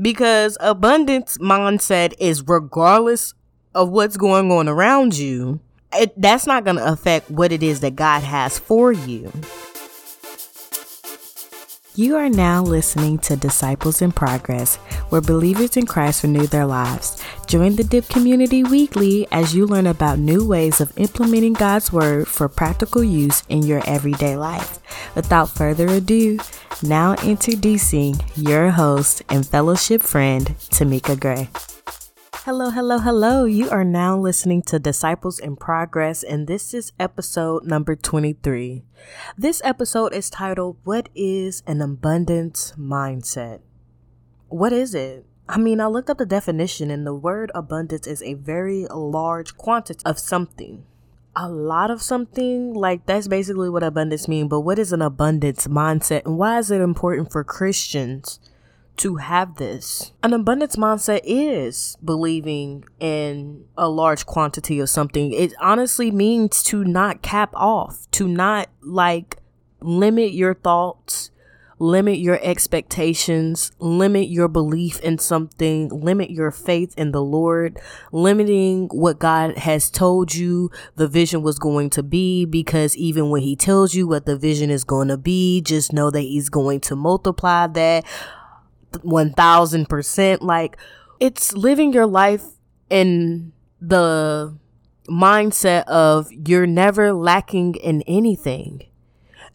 Because abundance mindset is regardless of what's going on around you, it, that's not going to affect what it is that God has for you. You are now listening to Disciples in Progress, where believers in Christ renew their lives. Join the DIP community weekly as you learn about new ways of implementing God's Word for practical use in your everyday life. Without further ado, now introducing your host and fellowship friend, Tomeikia Gray. Hello, hello, hello. You are now listening to Disciples in Progress, and this is episode number 23. This episode is titled, What is an Abundance Mindset? What is it? I mean, I looked up the definition, and the word abundance is a very large quantity of something. A lot of something, like that's basically what abundance means. But what is an abundance mindset, and why is it important for Christians? To have this. An abundance mindset is believing in a large quantity of something. It honestly means to not cap off, to not like limit your thoughts, limit your expectations, limit your belief in something, limit your faith in the Lord, limiting what God has told you the vision was going to be because even when he tells you what the vision is going to be, just know that he's going to multiply that 1000%. Like, it's living your life in the mindset of you're never lacking in anything.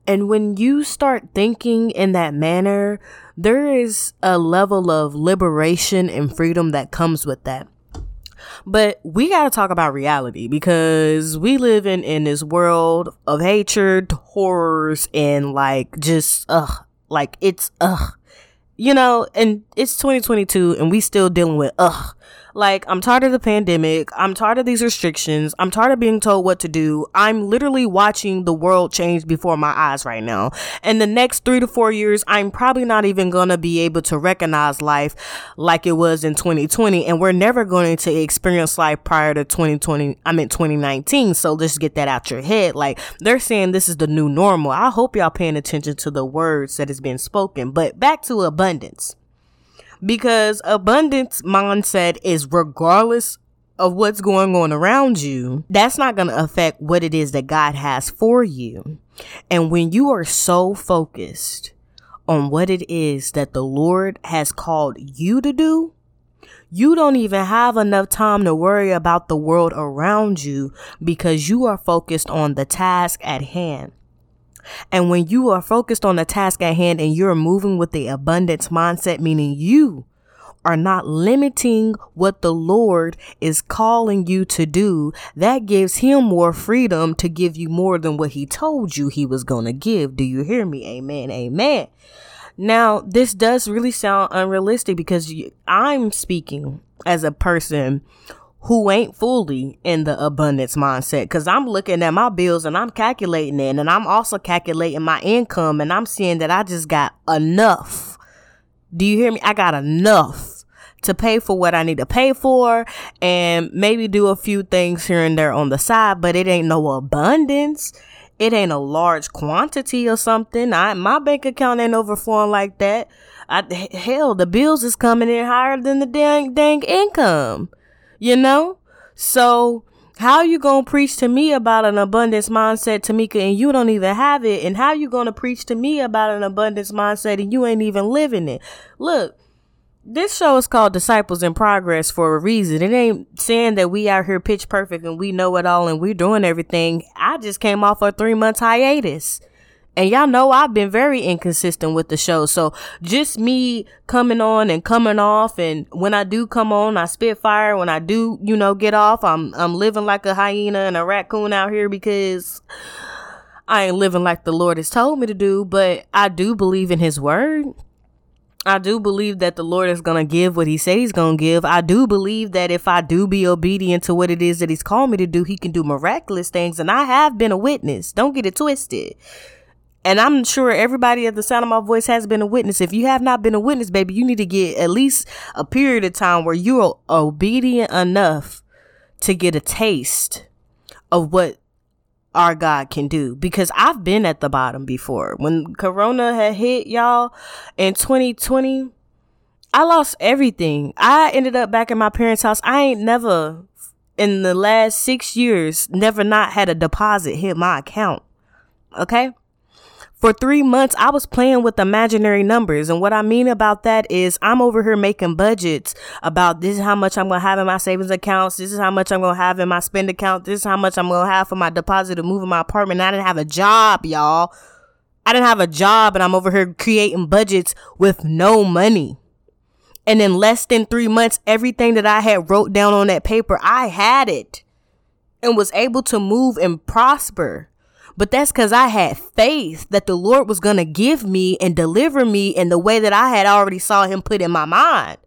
And when you start thinking in that manner, there is a level of liberation and freedom that comes with that. But we got to talk about reality because we live in, in this world of hatred, horrors, and like just, ugh, like it's, ugh you know, and it's 2022 and we still dealing with ugh like, I'm tired of the pandemic. I'm tired of these restrictions. I'm tired of being told what to do. I'm literally watching the world change before my eyes right now. And the next three to four years, I'm probably not even going to be able to recognize life like it was in 2020. And we're never going to experience life prior to 2020. I mean, 2019. So let's get that out your head. Like, they're saying this is the new normal. I hope y'all paying attention to the words that has been spoken. But back to abundance because abundance mindset is regardless of what's going on around you, that's not going to affect what it is that God has for you. And when you are so focused on what it is that the Lord has called you to do, you don't even have enough time to worry about the world around you because you are focused on the task at hand. And when you are focused on the task at hand and you're moving with the abundance mindset, meaning you are not limiting what the Lord is calling you to do, that gives him more freedom to give you more than what he told you he was going to give. Do you hear me? Amen. Amen. Now, this does really sound unrealistic because I'm speaking as a person who ain't fully in the abundance mindset because I'm looking at my bills and I'm calculating it and I'm also calculating my income and I'm seeing that I just got enough. Do you hear me? I got enough to pay for what I need to pay for and maybe do a few things here and there on the side, but it ain't no abundance. It ain't a large quantity or something. I my bank account ain't overflowing like that. I, hell, the bills is coming in higher than the dang dang income you know? So how you gonna preach to me about an abundance mindset, Tomeikia, and you don't even have it? And how you gonna preach to me about an abundance mindset and you ain't even living it? Look, this show is called Disciples in Progress for a reason. It ain't saying that we out here pitch perfect and we know it all and we're doing everything. I just came off a three month hiatus. And y'all know I've been very inconsistent with the show. So just me coming on and coming off. And when I do come on, I spit fire. When I do, you know, get off, I'm, I'm living like a hyena and a raccoon out here because I ain't living like the Lord has told me to do. But I do believe in his word. I do believe that the Lord is going to give what he said he's going to give. I do believe that if I do be obedient to what it is that he's called me to do, he can do miraculous things. And I have been a witness. Don't get it twisted. And I'm sure everybody at the sound of my voice has been a witness. If you have not been a witness, baby, you need to get at least a period of time where you're obedient enough to get a taste of what our God can do. Because I've been at the bottom before. When Corona had hit y'all in 2020, I lost everything. I ended up back in my parents' house. I ain't never in the last six years never not had a deposit hit my account. Okay? For three months, I was playing with imaginary numbers. And what I mean about that is I'm over here making budgets about this is how much I'm going to have in my savings accounts. This is how much I'm going to have in my spend account. This is how much I'm going to have for my deposit to move in my apartment. I didn't have a job, y'all. I didn't have a job and I'm over here creating budgets with no money. And in less than three months, everything that I had wrote down on that paper, I had it and was able to move and prosper. But that's because I had faith that the Lord was going to give me and deliver me in the way that I had already saw him put in my mind.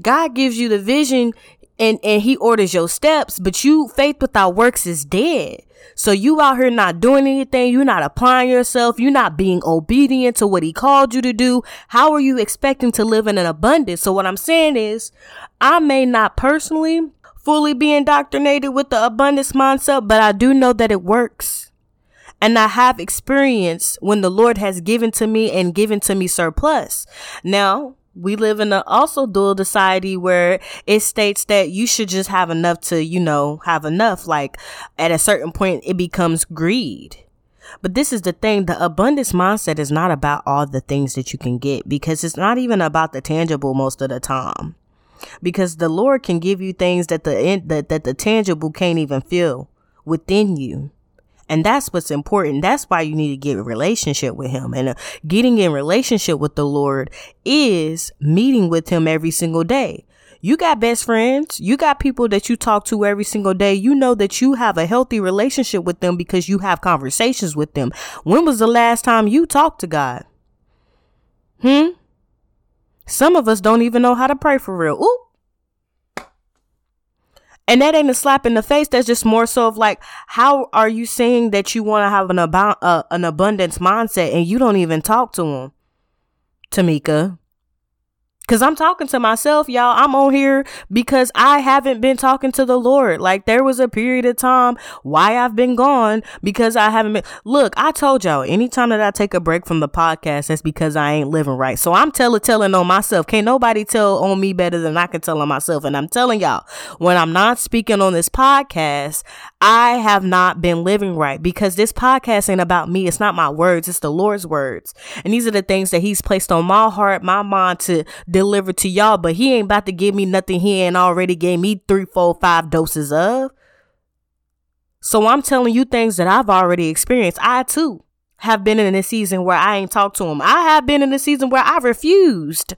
God gives you the vision and, and he orders your steps, but you faith without works is dead. So you out here not doing anything, you're not applying yourself, you're not being obedient to what he called you to do. How are you expecting to live in an abundance? So what I'm saying is, I may not personally fully be indoctrinated with the abundance mindset, but I do know that it works. And I have experience when the Lord has given to me and given to me surplus. Now, we live in a also dual society where it states that you should just have enough to, you know, have enough. Like at a certain point, it becomes greed. But this is the thing the abundance mindset is not about all the things that you can get because it's not even about the tangible most of the time. Because the Lord can give you things that the that, that the tangible can't even feel within you. And that's what's important. That's why you need to get a relationship with him. And uh, getting in relationship with the Lord is meeting with him every single day. You got best friends. You got people that you talk to every single day. You know that you have a healthy relationship with them because you have conversations with them. When was the last time you talked to God? Hmm? Some of us don't even know how to pray for real. Ooh. And that ain't a slap in the face. That's just more so of like, how are you saying that you want to have an, ab- uh, an abundance mindset and you don't even talk to them? Tomeikia. Cause I'm talking to myself, y'all. I'm on here because I haven't been talking to the Lord. Like there was a period of time why I've been gone because I haven't been. Look, I told y'all anytime that I take a break from the podcast, that's because I ain't living right. So I'm telling, telling on myself. Can't nobody tell on me better than I can tell on myself. And I'm telling y'all, when I'm not speaking on this podcast, I have not been living right because this podcast ain't about me. It's not my words. It's the Lord's words. And these are the things that he's placed on my heart, my mind to deliver to y'all, but he ain't about to give me nothing he ain't already gave me three, four, five doses of. So I'm telling you things that I've already experienced. I too have been in a season where I ain't talked to him. I have been in a season where I refused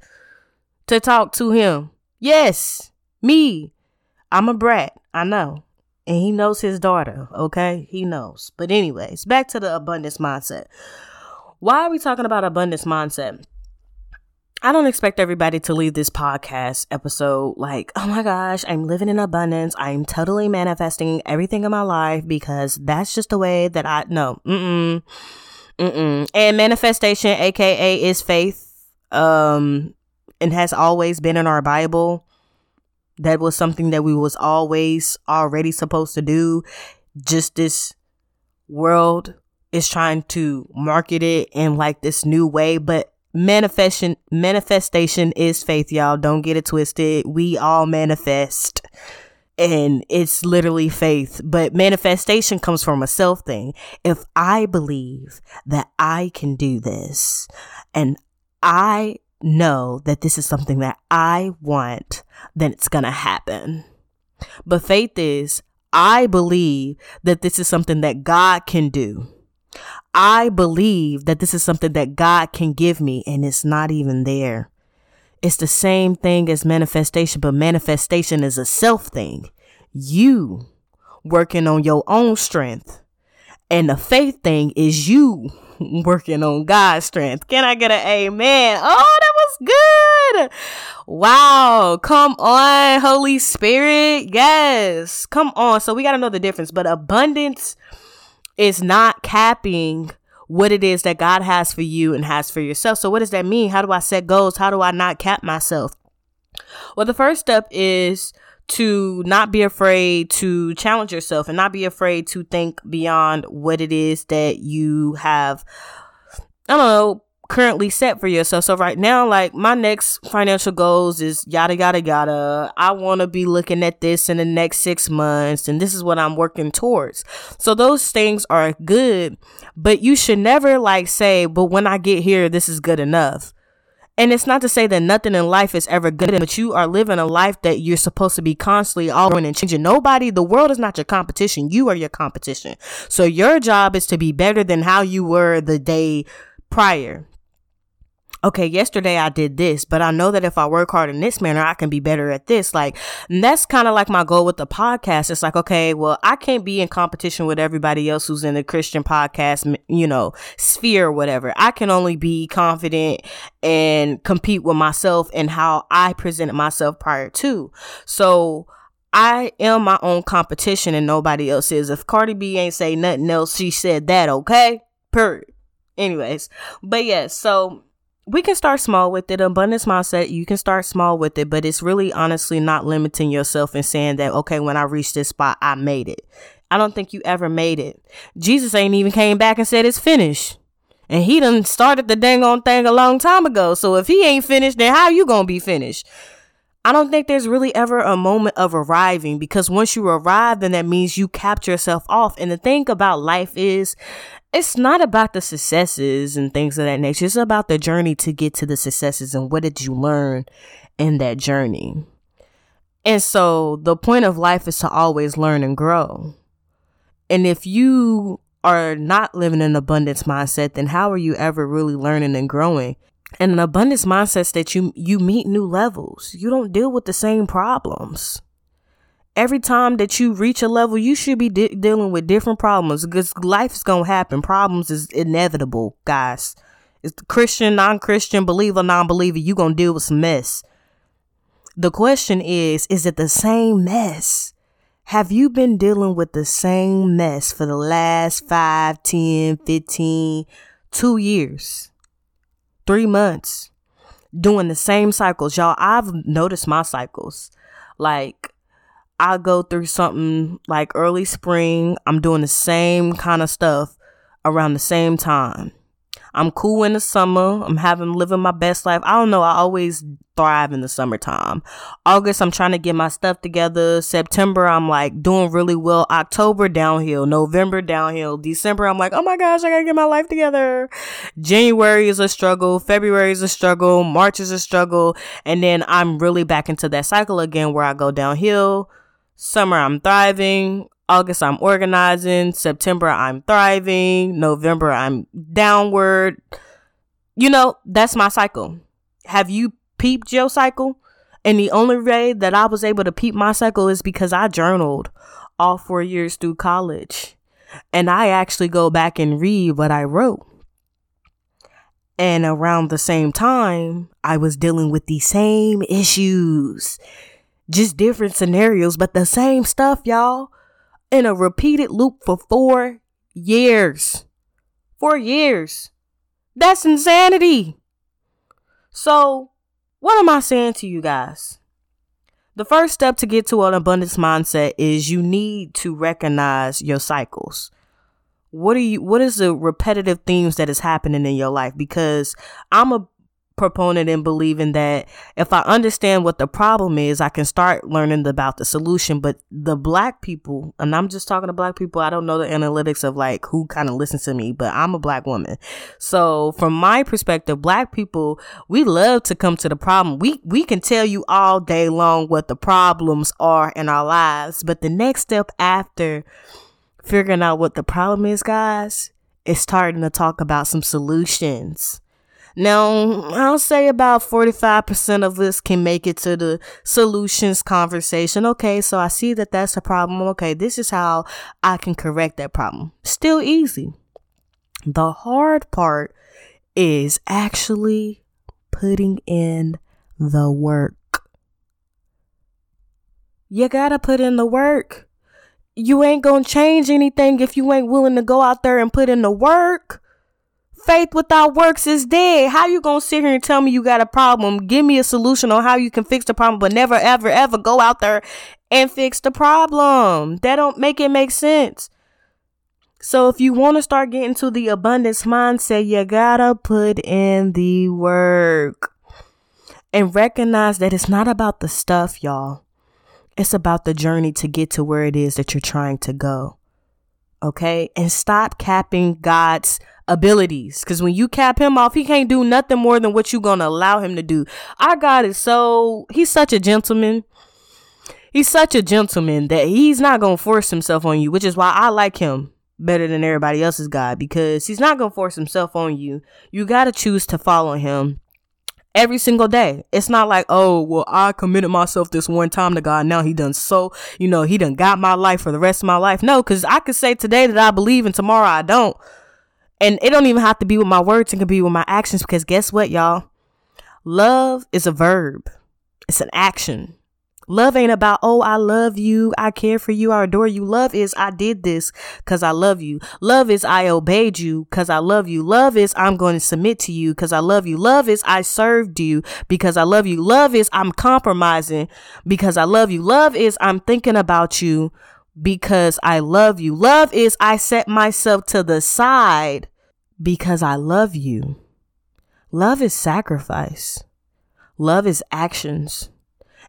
to talk to him. Yes, me. I'm a brat. I know. And he knows his daughter, okay? He knows. But, anyways, back to the abundance mindset. Why are we talking about abundance mindset? I don't expect everybody to leave this podcast episode like, oh my gosh, I'm living in abundance. I'm totally manifesting everything in my life because that's just the way that I know. Mm-mm. Mm-mm. And manifestation, aka is faith, um, and has always been in our Bible. That was something that we was always already supposed to do. Just this world is trying to market it in like this new way, but manifestation manifestation is faith y'all. Don't get it twisted. We all manifest and it's literally faith. But manifestation comes from a self thing. If i believe that i can do this and i know that this is something that i want then it's gonna happen. But faith is i believe that this is something that god can do I believe that this is something that God can give me, and it's not even there. It's the same thing as manifestation, but manifestation is a self thing. You working on your own strength. And the faith thing is you working on God's strength. Can I get an amen? Oh, that was good. Wow. Come on, Holy Spirit. Yes. Come on. So we got to know the difference. But abundance is not capping what it is that God has for you and has for yourself. So what does that mean? How do I set goals? How do I not cap myself? Well, the first step is to not be afraid to challenge yourself and not be afraid to think beyond what it is that you have, I don't know, currently set for yourself. So right now, like my next financial goals is yada yada yada. I want to be looking at this in the next six months, and this is what I'm working towards. So those things are good, but you should never like say, "But when I get here, this is good enough." And it's not to say that nothing in life is ever good, but you are living a life that you're supposed to be constantly altering and changing. Nobody, the world is not your competition. You are your competition. So your job is to be better than how you were the day prior okay, yesterday I did this, but I know that if I work hard in this manner, I can be better at this. Like, that's kind of like my goal with the podcast. It's like, okay, well, I can't be in competition with everybody else who's in the Christian podcast, you know, sphere or whatever. I can only be confident and compete with myself and how I presented myself prior to. So, I am my own competition and nobody else is. If Cardi B ain't say nothing else, she said that, okay? Per. Anyways, but yeah, so we can start small with it. Abundance mindset, you can start small with it, but it's really honestly not limiting yourself and saying that, okay, when I reach this spot, I made it. I don't think you ever made it. Jesus ain't even came back and said it's finished. And he done started the dang on thing a long time ago. So if he ain't finished, then how you gonna be finished? I don't think there's really ever a moment of arriving because once you arrive, then that means you capped yourself off. And the thing about life is it's not about the successes and things of that nature. It's about the journey to get to the successes and what did you learn in that journey. And so the point of life is to always learn and grow. And if you are not living an abundance mindset, then how are you ever really learning and growing? And an abundance mindset that you you meet new levels. You don't deal with the same problems every time that you reach a level, you should be de- dealing with different problems because life is to happen. Problems is inevitable, guys. It's Christian, non Christian, believer, non believer, you're going to deal with some mess. The question is, is it the same mess? Have you been dealing with the same mess for the last 5, 10, 15, two years, three months, doing the same cycles? Y'all, I've noticed my cycles. Like, I go through something like early spring. I'm doing the same kind of stuff around the same time. I'm cool in the summer. I'm having living my best life. I don't know. I always thrive in the summertime. August, I'm trying to get my stuff together. September, I'm like doing really well. October, downhill. November, downhill. December, I'm like, oh my gosh, I gotta get my life together. January is a struggle. February is a struggle. March is a struggle. And then I'm really back into that cycle again where I go downhill Summer, I'm thriving. August, I'm organizing. September, I'm thriving. November, I'm downward. You know, that's my cycle. Have you peeped your cycle? And the only way that I was able to peep my cycle is because I journaled all four years through college. And I actually go back and read what I wrote. And around the same time, I was dealing with the same issues just different scenarios, but the same stuff, y'all, in a repeated loop for four years. Four years. That's insanity. So, what am I saying to you guys? The first step to get to an abundance mindset is you need to recognize your cycles. What are you what is the repetitive themes that is happening in your life because I'm a proponent in believing that if I understand what the problem is, I can start learning about the solution. But the black people, and I'm just talking to black people, I don't know the analytics of like who kind of listens to me, but I'm a black woman. So from my perspective, black people, we love to come to the problem. We, we can tell you all day long what the problems are in our lives. But the next step after figuring out what the problem is, guys, is starting to talk about some solutions now, I'll say about 45% of us can make it to the solutions conversation. Okay, so I see that that's a problem. Okay, this is how I can correct that problem. Still easy. The hard part is actually putting in the work. You gotta put in the work. You ain't gonna change anything if you ain't willing to go out there and put in the work. Faith without works is dead. How you gonna sit here and tell me you got a problem? Give me a solution on how you can fix the problem, but never, ever, ever go out there and fix the problem. That don't make it make sense. So if you want to start getting to the abundance mindset, you gotta put in the work and recognize that it's not about the stuff, y'all. It's about the journey to get to where it is that you're trying to go. Okay. And stop capping God's abilities. Cause when you cap him off, he can't do nothing more than what you're going to allow him to do. Our God is so, he's such a gentleman he's such a gentleman that he's not gonna force himself on you, which is why I like him better than everybody else's God because he's not gonna force himself on you. You gotta choose to follow him every single day. It's not like, oh, well, I committed myself this one time to God. Now he done so, you know, he done got my life for the rest of my life. No, because I could say today that I believe and tomorrow I don't. And it don't even have to be with my words, it can be with my actions because guess what, y'all? Love is a verb. It's an action. Love ain't about, oh, I love you. I care for you. I adore you. Love is, I did this because I love you. Love is, I obeyed you because I love you. Love is, I'm going to submit to you because I love you. Love is, I served you because I love you. Love is, I'm compromising because I love you. Love is, I'm thinking about you because I love you. Love is, I set myself to the side because I love you. Love is sacrifice. Love is actions.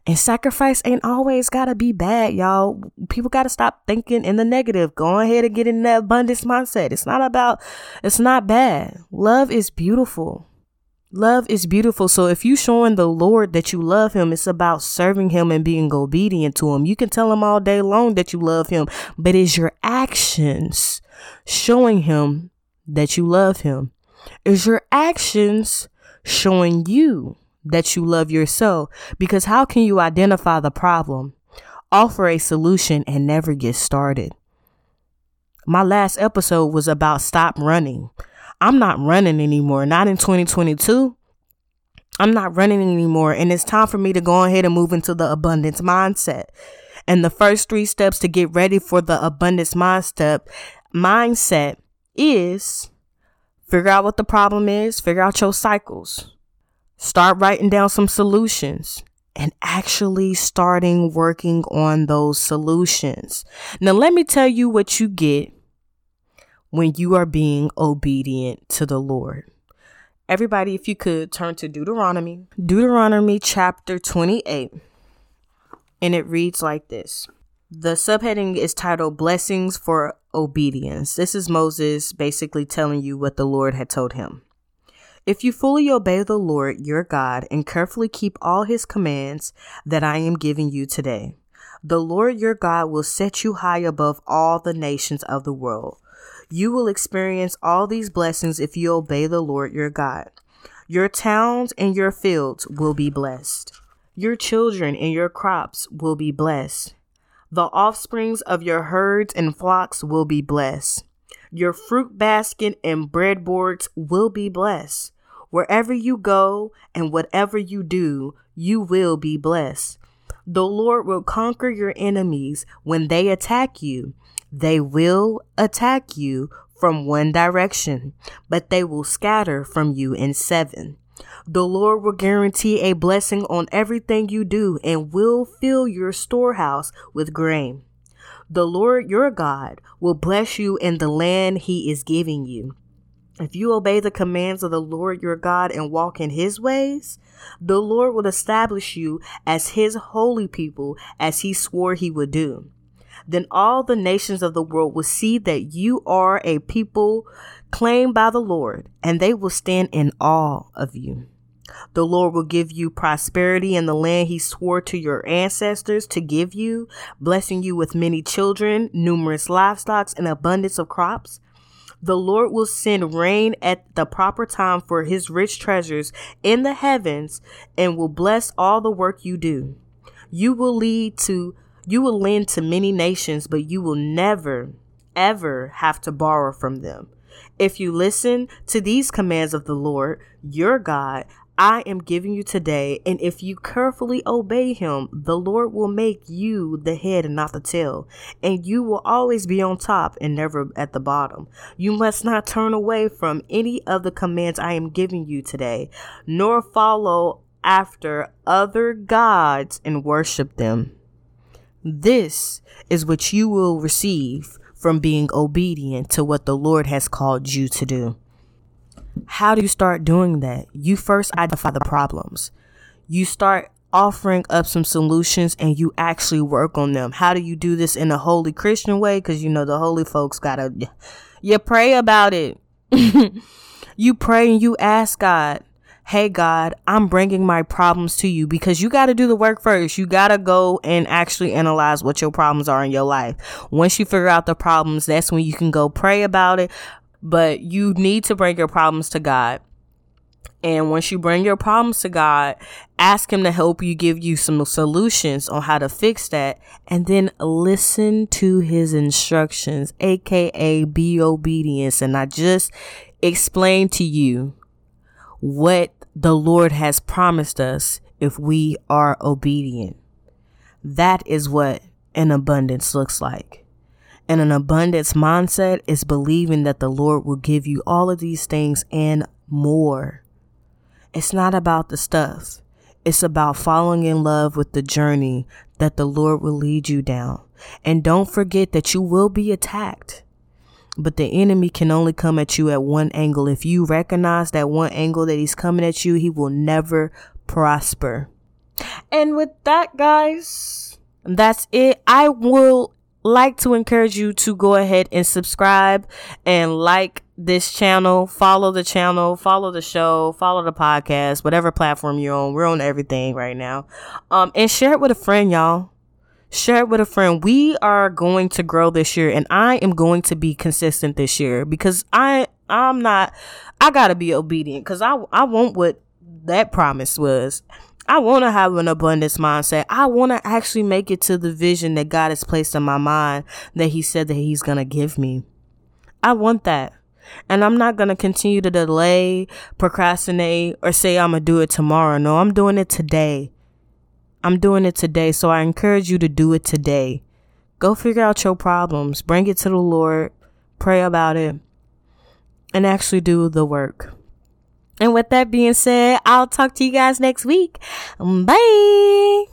And sacrifice ain't always gotta be bad, y'all. People gotta stop thinking in the negative. Go ahead and get in that abundance mindset. It's not about, it's not bad. Love is beautiful. Love is beautiful. So if you showing the Lord that you love him, it's about serving him and being obedient to him. You can tell him all day long that you love him, but is your actions showing him that you love him? Is your actions showing you that you love yourself because how can you identify the problem, offer a solution, and never get started? My last episode was about stop running. I'm not running anymore, not in 2022. I'm not running anymore, and it's time for me to go ahead and move into the abundance mindset. And the first three steps to get ready for the abundance mindset mindset is figure out what the problem is, figure out your cycles. Start writing down some solutions and actually starting working on those solutions. Now, let me tell you what you get when you are being obedient to the Lord. Everybody, if you could turn to Deuteronomy, Deuteronomy chapter 28, and it reads like this. The subheading is titled Blessings for Obedience. This is Moses basically telling you what the Lord had told him. If you fully obey the Lord your God and carefully keep all his commands that I am giving you today, the Lord your God will set you high above all the nations of the world. You will experience all these blessings if you obey the Lord your God. Your towns and your fields will be blessed. Your children and your crops will be blessed. The offsprings of your herds and flocks will be blessed. Your fruit basket and breadboards will be blessed. Wherever you go and whatever you do, you will be blessed. The Lord will conquer your enemies when they attack you. They will attack you from one direction, but they will scatter from you in seven. The Lord will guarantee a blessing on everything you do and will fill your storehouse with grain. The Lord your God will bless you in the land he is giving you. If you obey the commands of the Lord your God and walk in his ways, the Lord will establish you as his holy people as he swore he would do. Then all the nations of the world will see that you are a people claimed by the Lord, and they will stand in awe of you. The Lord will give you prosperity in the land he swore to your ancestors to give you, blessing you with many children, numerous livestock, and abundance of crops. The Lord will send rain at the proper time for his rich treasures in the heavens and will bless all the work you do. You will lead to you will lend to many nations, but you will never ever have to borrow from them. If you listen to these commands of the Lord, your God, I am giving you today, and if you carefully obey him, the Lord will make you the head and not the tail, and you will always be on top and never at the bottom. You must not turn away from any of the commands I am giving you today, nor follow after other gods and worship them. This is what you will receive from being obedient to what the Lord has called you to do. How do you start doing that? You first identify the problems. You start offering up some solutions and you actually work on them. How do you do this in a holy Christian way? Because you know the holy folks gotta you pray about it. you pray and you ask God, Hey God, I'm bringing my problems to you because you got to do the work first. You got to go and actually analyze what your problems are in your life. Once you figure out the problems, that's when you can go pray about it. But you need to bring your problems to God. And once you bring your problems to God, ask Him to help you, give you some solutions on how to fix that, and then listen to His instructions, aka be obedience. And I just explained to you what the Lord has promised us if we are obedient. That is what an abundance looks like. And an abundance mindset is believing that the Lord will give you all of these things and more. It's not about the stuff. It's about falling in love with the journey that the Lord will lead you down. And don't forget that you will be attacked. But the enemy can only come at you at one angle. If you recognize that one angle that he's coming at you, he will never prosper. And with that, guys, that's it. I will like to encourage you to go ahead and subscribe and like this channel, follow the channel, follow the show, follow the podcast, whatever platform you're on. We're on everything right now. Um, and share it with a friend, y'all. Share it with a friend. We are going to grow this year and I am going to be consistent this year because I I'm not I gotta be obedient because I I want what that promise was. I want to have an abundance mindset. I want to actually make it to the vision that God has placed in my mind that He said that He's going to give me. I want that. And I'm not going to continue to delay, procrastinate, or say I'm going to do it tomorrow. No, I'm doing it today. I'm doing it today. So I encourage you to do it today. Go figure out your problems, bring it to the Lord, pray about it, and actually do the work. And with that being said, I'll talk to you guys next week. Bye.